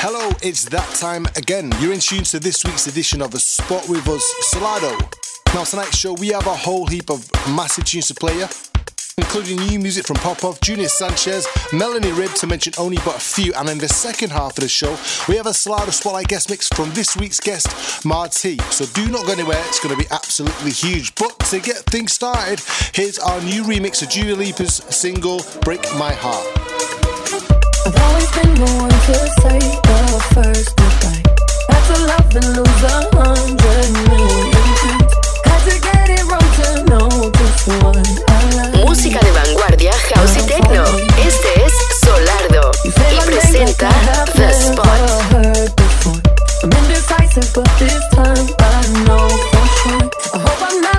Hello, it's that time again. You're in tune to this week's edition of The Spot with us, Solardo. Now, tonight's show, we have a whole heap of massive tunes to play you, including new music from Popov, Junior Sanchez, Melanie Ribbe, to mention only but a few. And in the second half of the show, we have a Solardo Spotlight guest mix from this week's guest, Marty. So do not go anywhere, it's going to be absolutely huge. But to get things started, here's our new remix of Dua Lipa's single, Break My Heart. I've always been the one to say the first goodbye. Had to love and lose a hundred million times. Had to get it wrong to know just what I like. Música de vanguardia, house y techno. Este es Solardo y presenta The Spot. never heard before. I'm indecisive, but this time I know for sure. I hope I'm not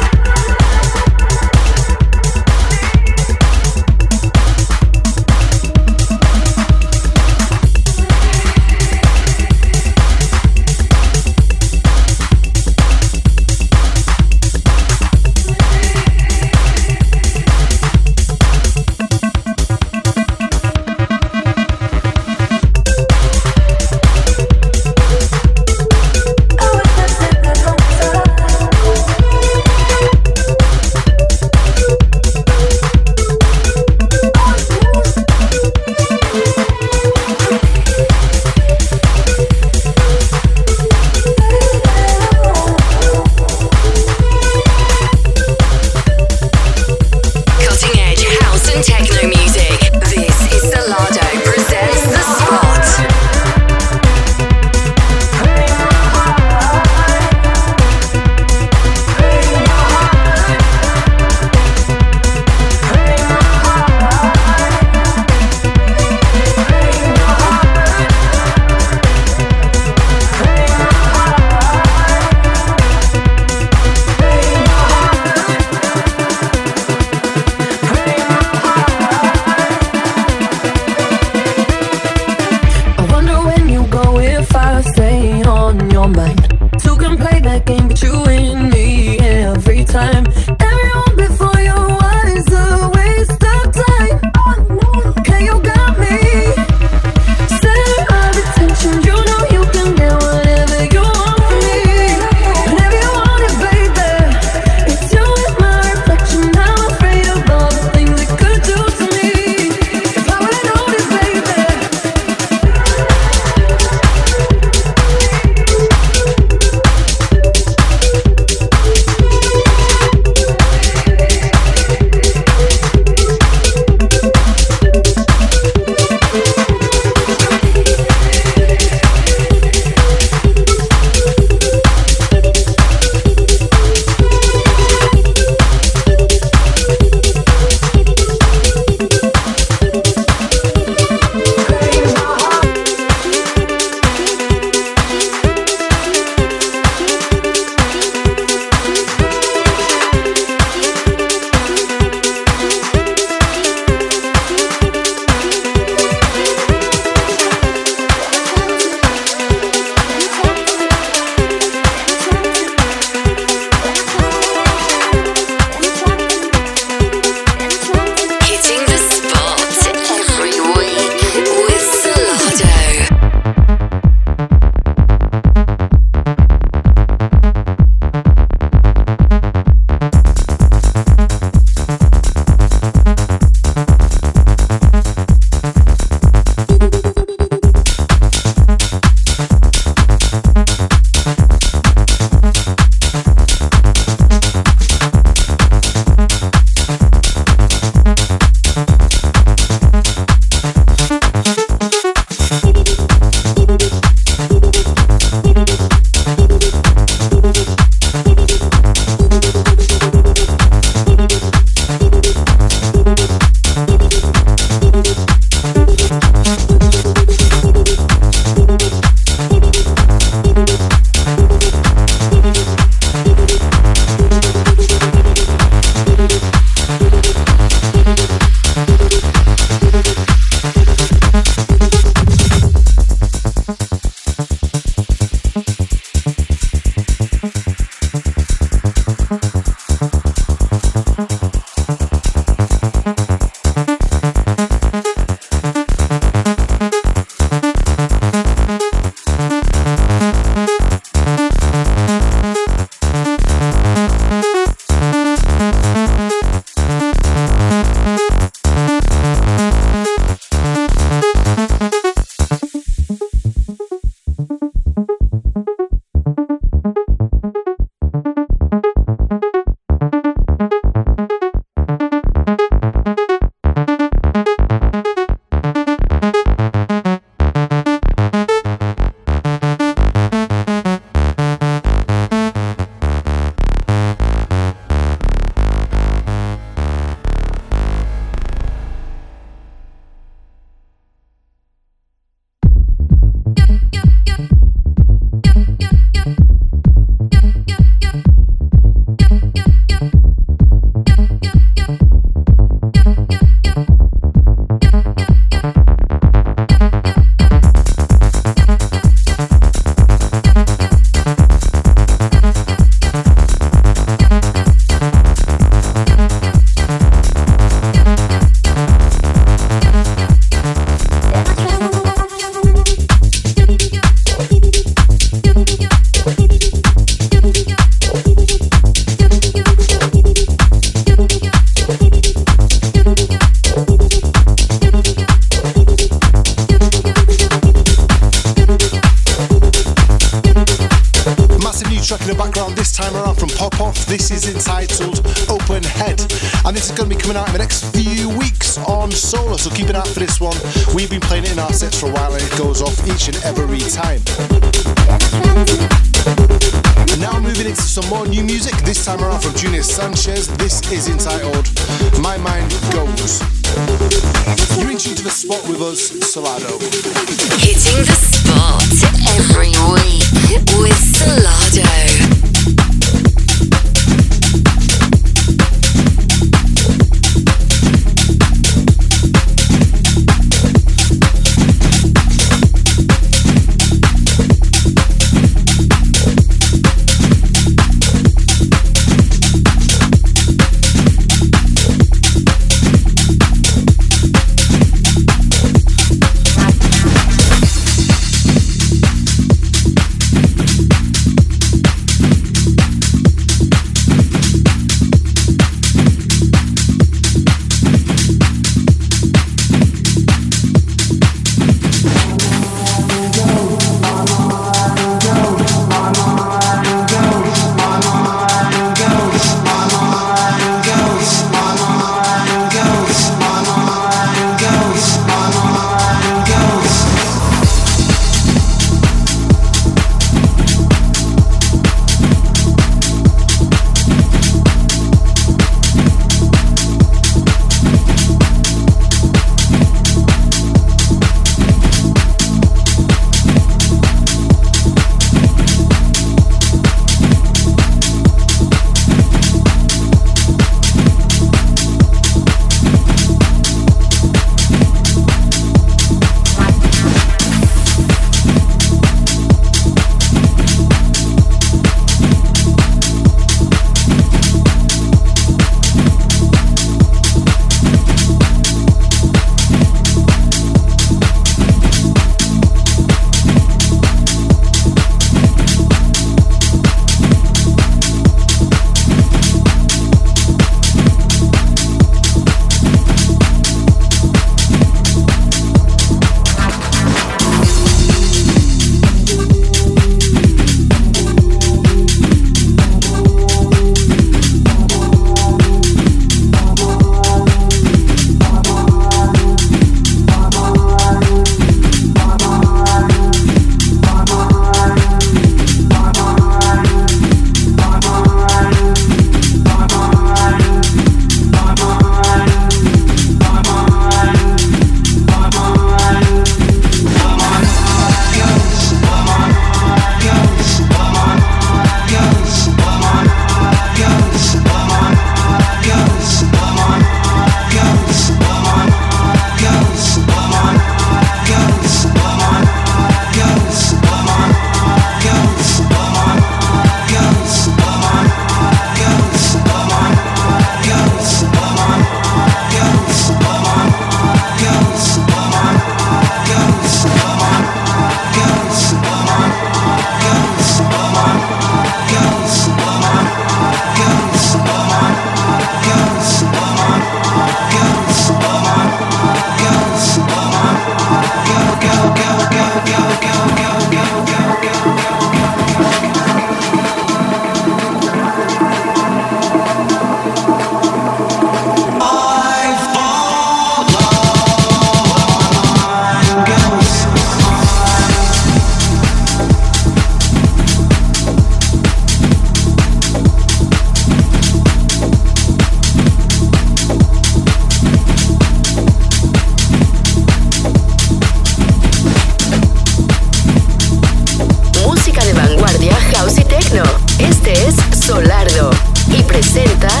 presenta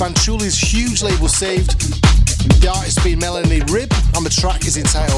from huge label Saved. The artist being Melanie Ribbe, and the track is entitled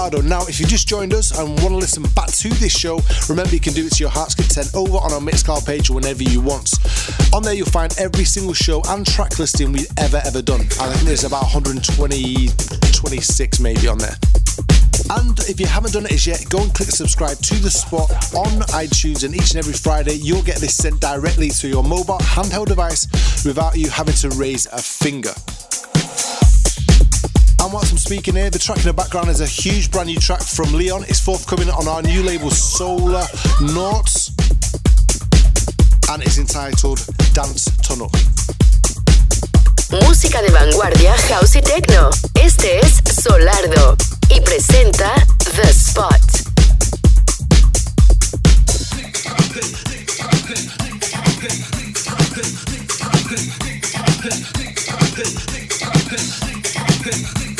Now, if you just joined us and want to listen back to this show, remember you can do it to your heart's content over on our Mixcloud page whenever you want. On there, you'll find every single show and track listing we've ever, ever done. I think there's about 120, 26 maybe on there. And if you haven't done it as yet, go and click subscribe to the spot on iTunes, and each and every Friday you'll get this sent directly to your mobile handheld device without you having to raise a finger. And whilst I'm speaking here, the track in the background is a huge brand new track from Leon. It's forthcoming on our new label Solar Noughts. And it's entitled Dance Tunnel. Música de vanguardia, house y techno. Este es Solardo y presenta The Spot.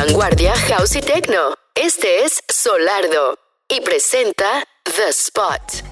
vanguardia, house y techno. Este es Solardo y presenta The Spot.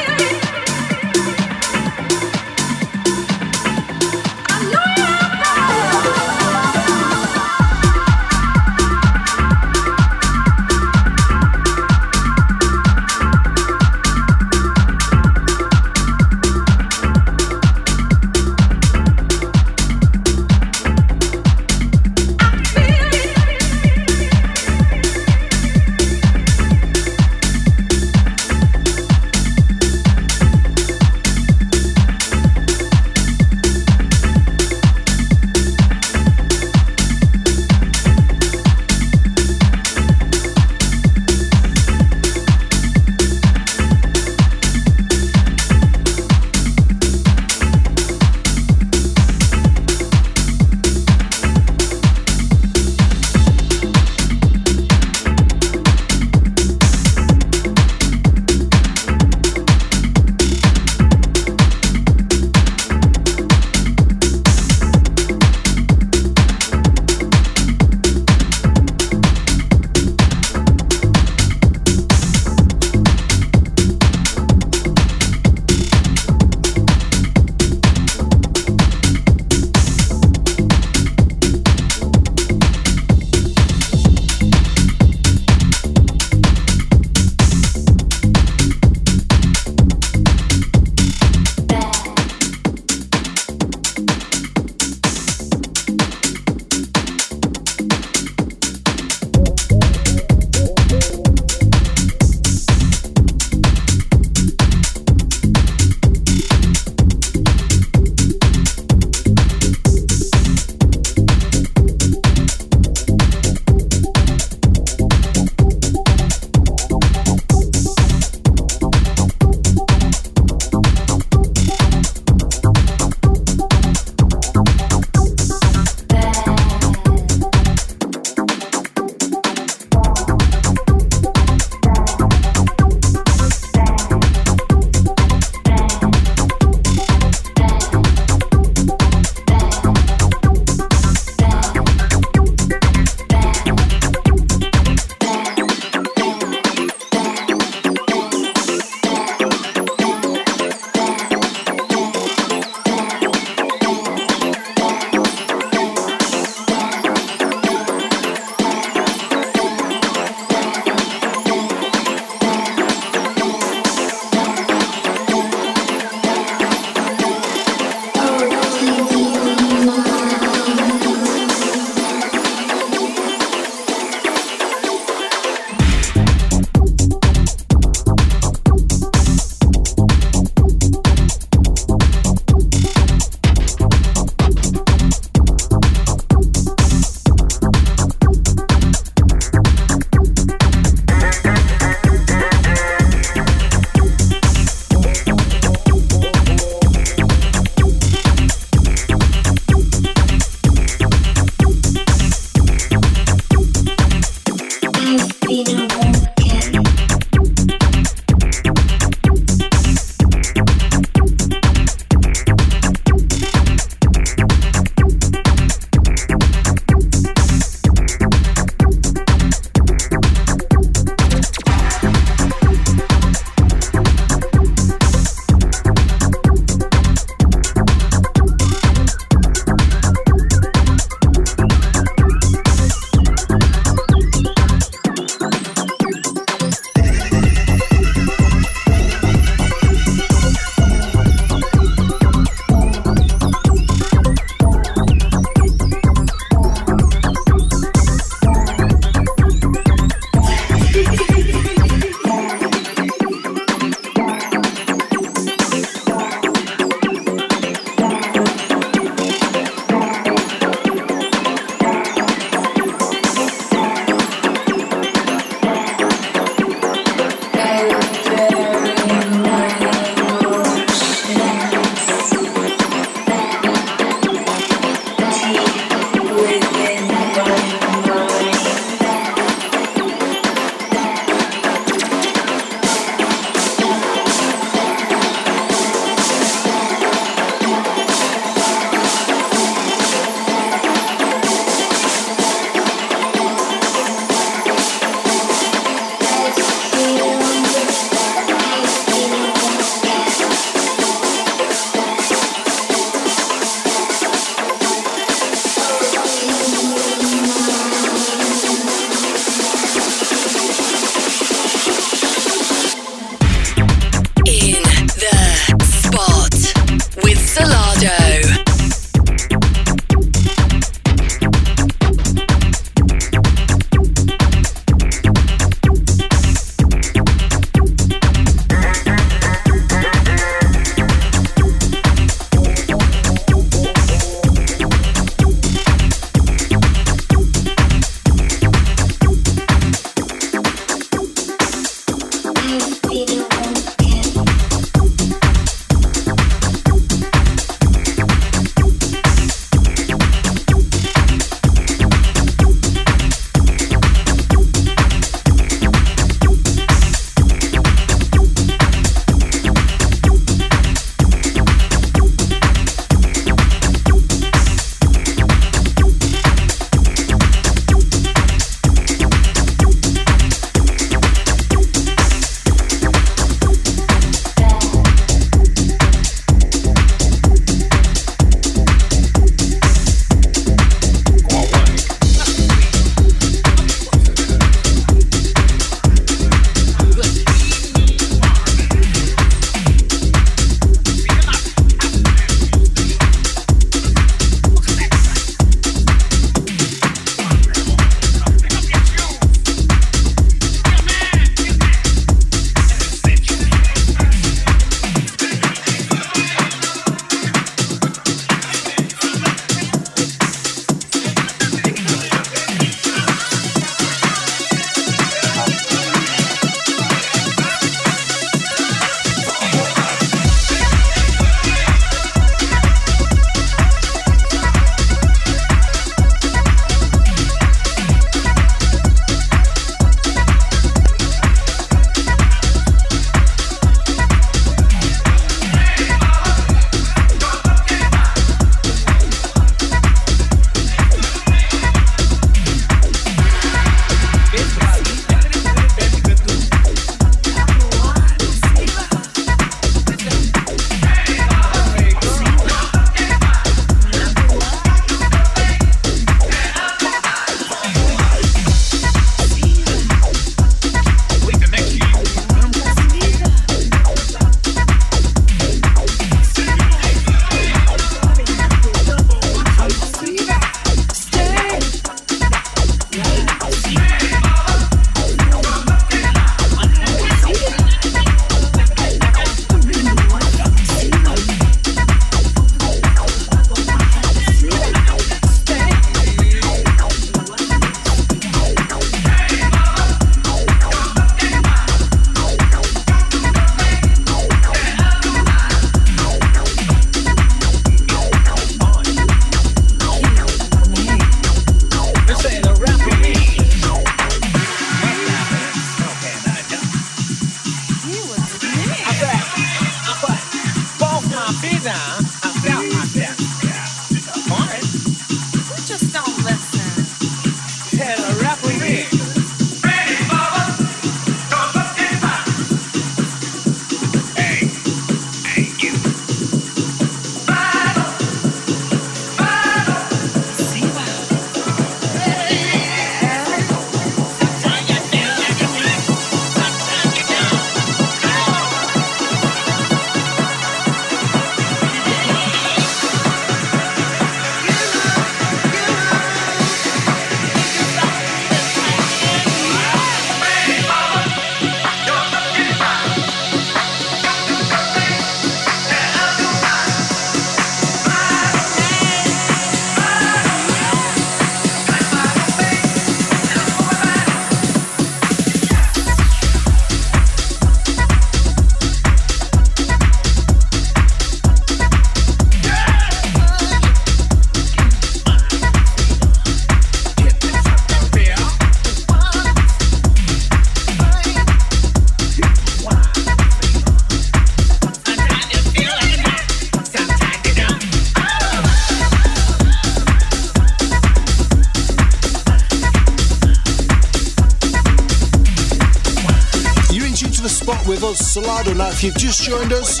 Solardo. Now, if you've just joined us,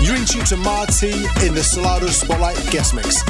you're in tune to Marty in the Solardo Spotlight guest mix.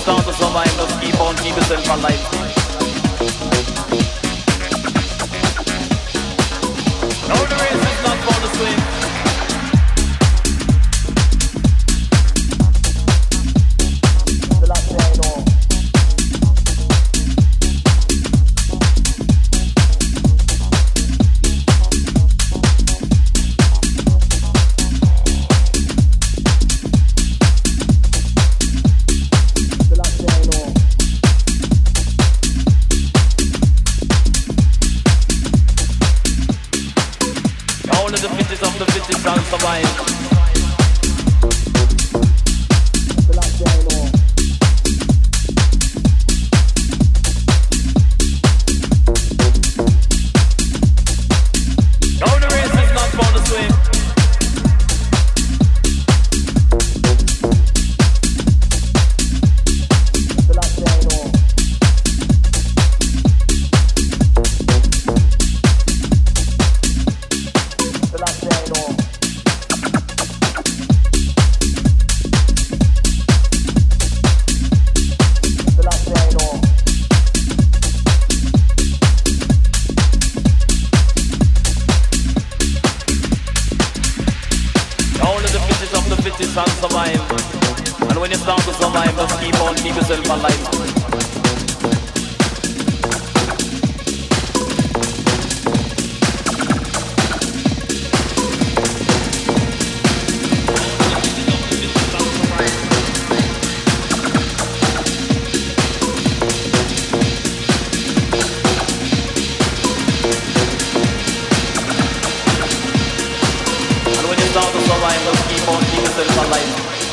stars are just keep on, keep yourself alive. keep those people, Jesus my life.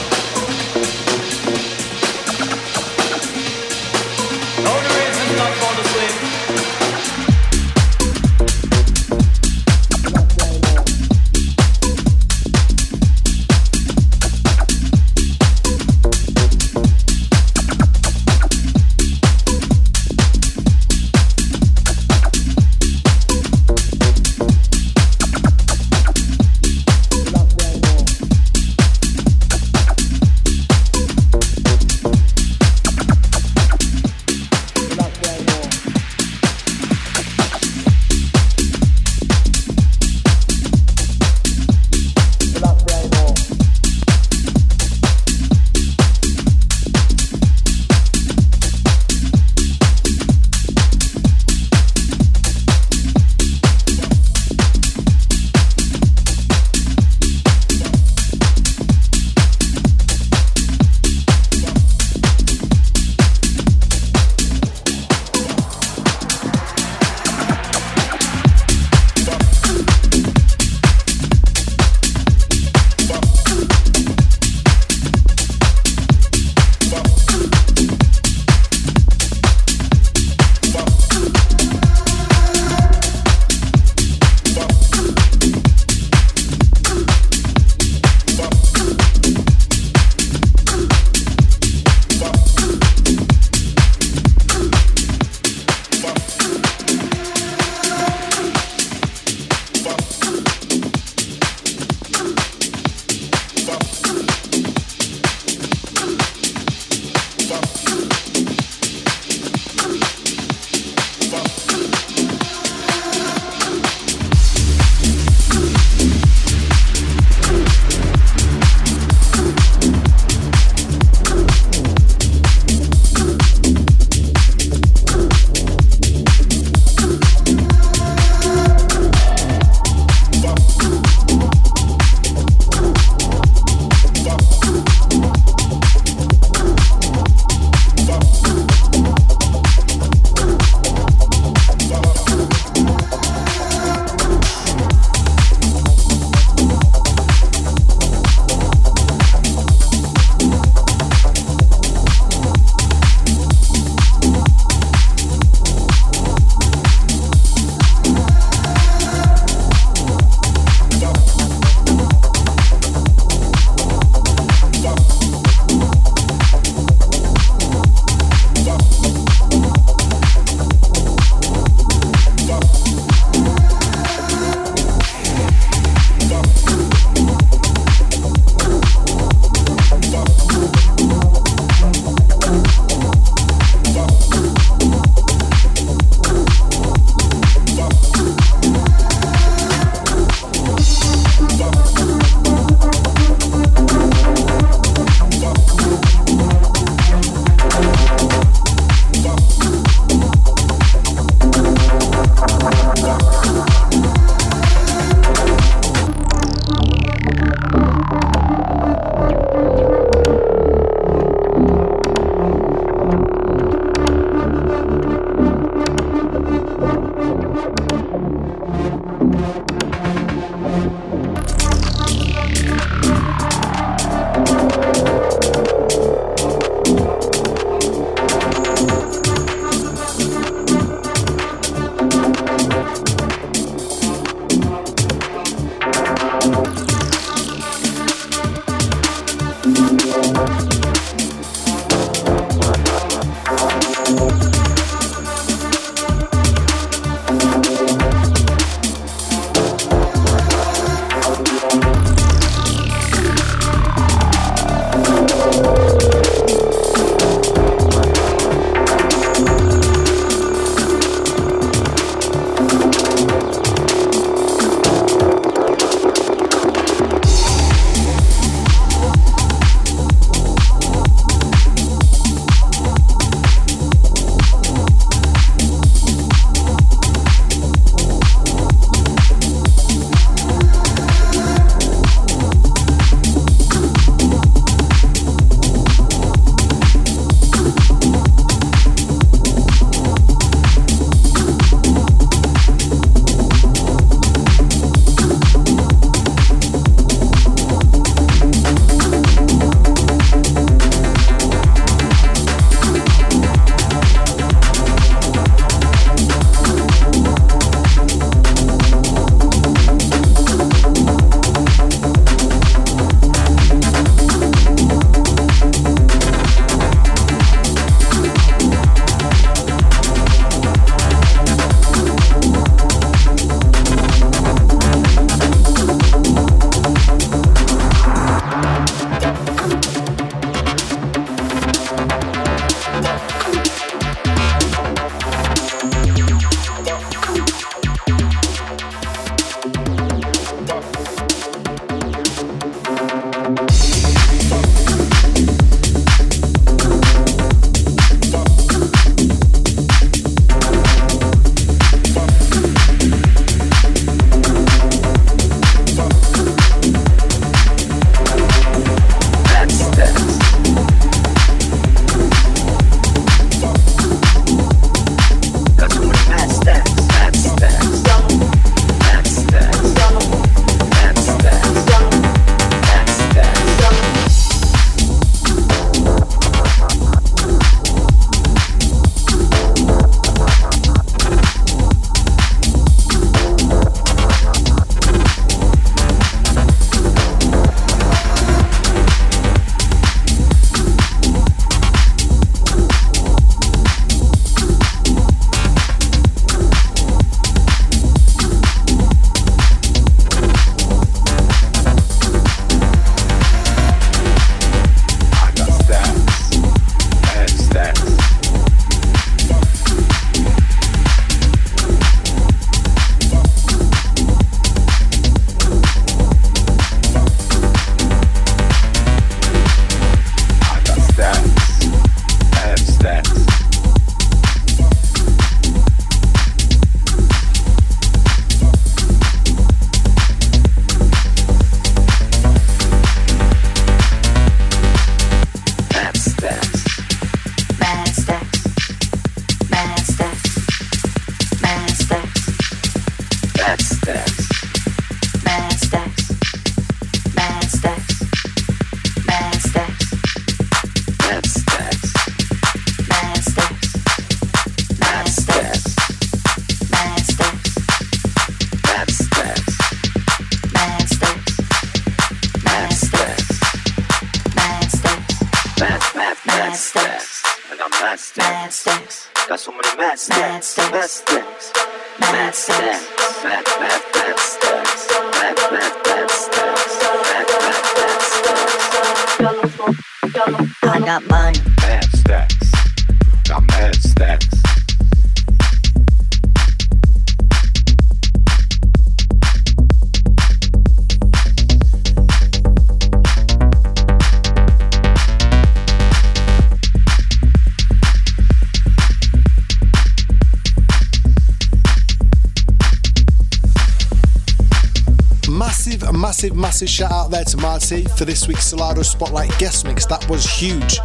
Massive, shout out there to Marty for this week's Solardo Spotlight guest mix. That was huge.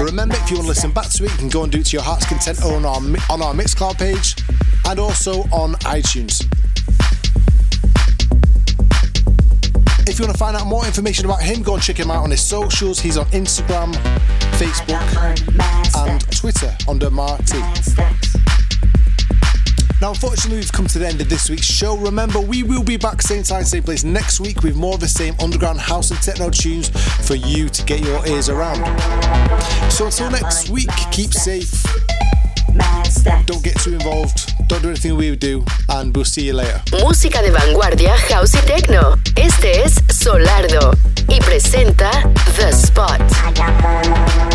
Remember, if you want to listen back to it, you can go and do it to your heart's content on our on our Mixcloud page and also on iTunes. If you want to find out more information about him, go and check him out on his socials. He's on Instagram, Facebook, and Twitter under Marty. Now, unfortunately, we've come to the end of this week's show. Remember, we will be back same time, same place next week with more of the same underground house and techno tunes for you to get your ears around. So until next week, keep safe, don't get too involved, don't do anything we would do, and we'll see you later. Música de vanguardia, house y techno. Este es Solardo y presenta The Spot.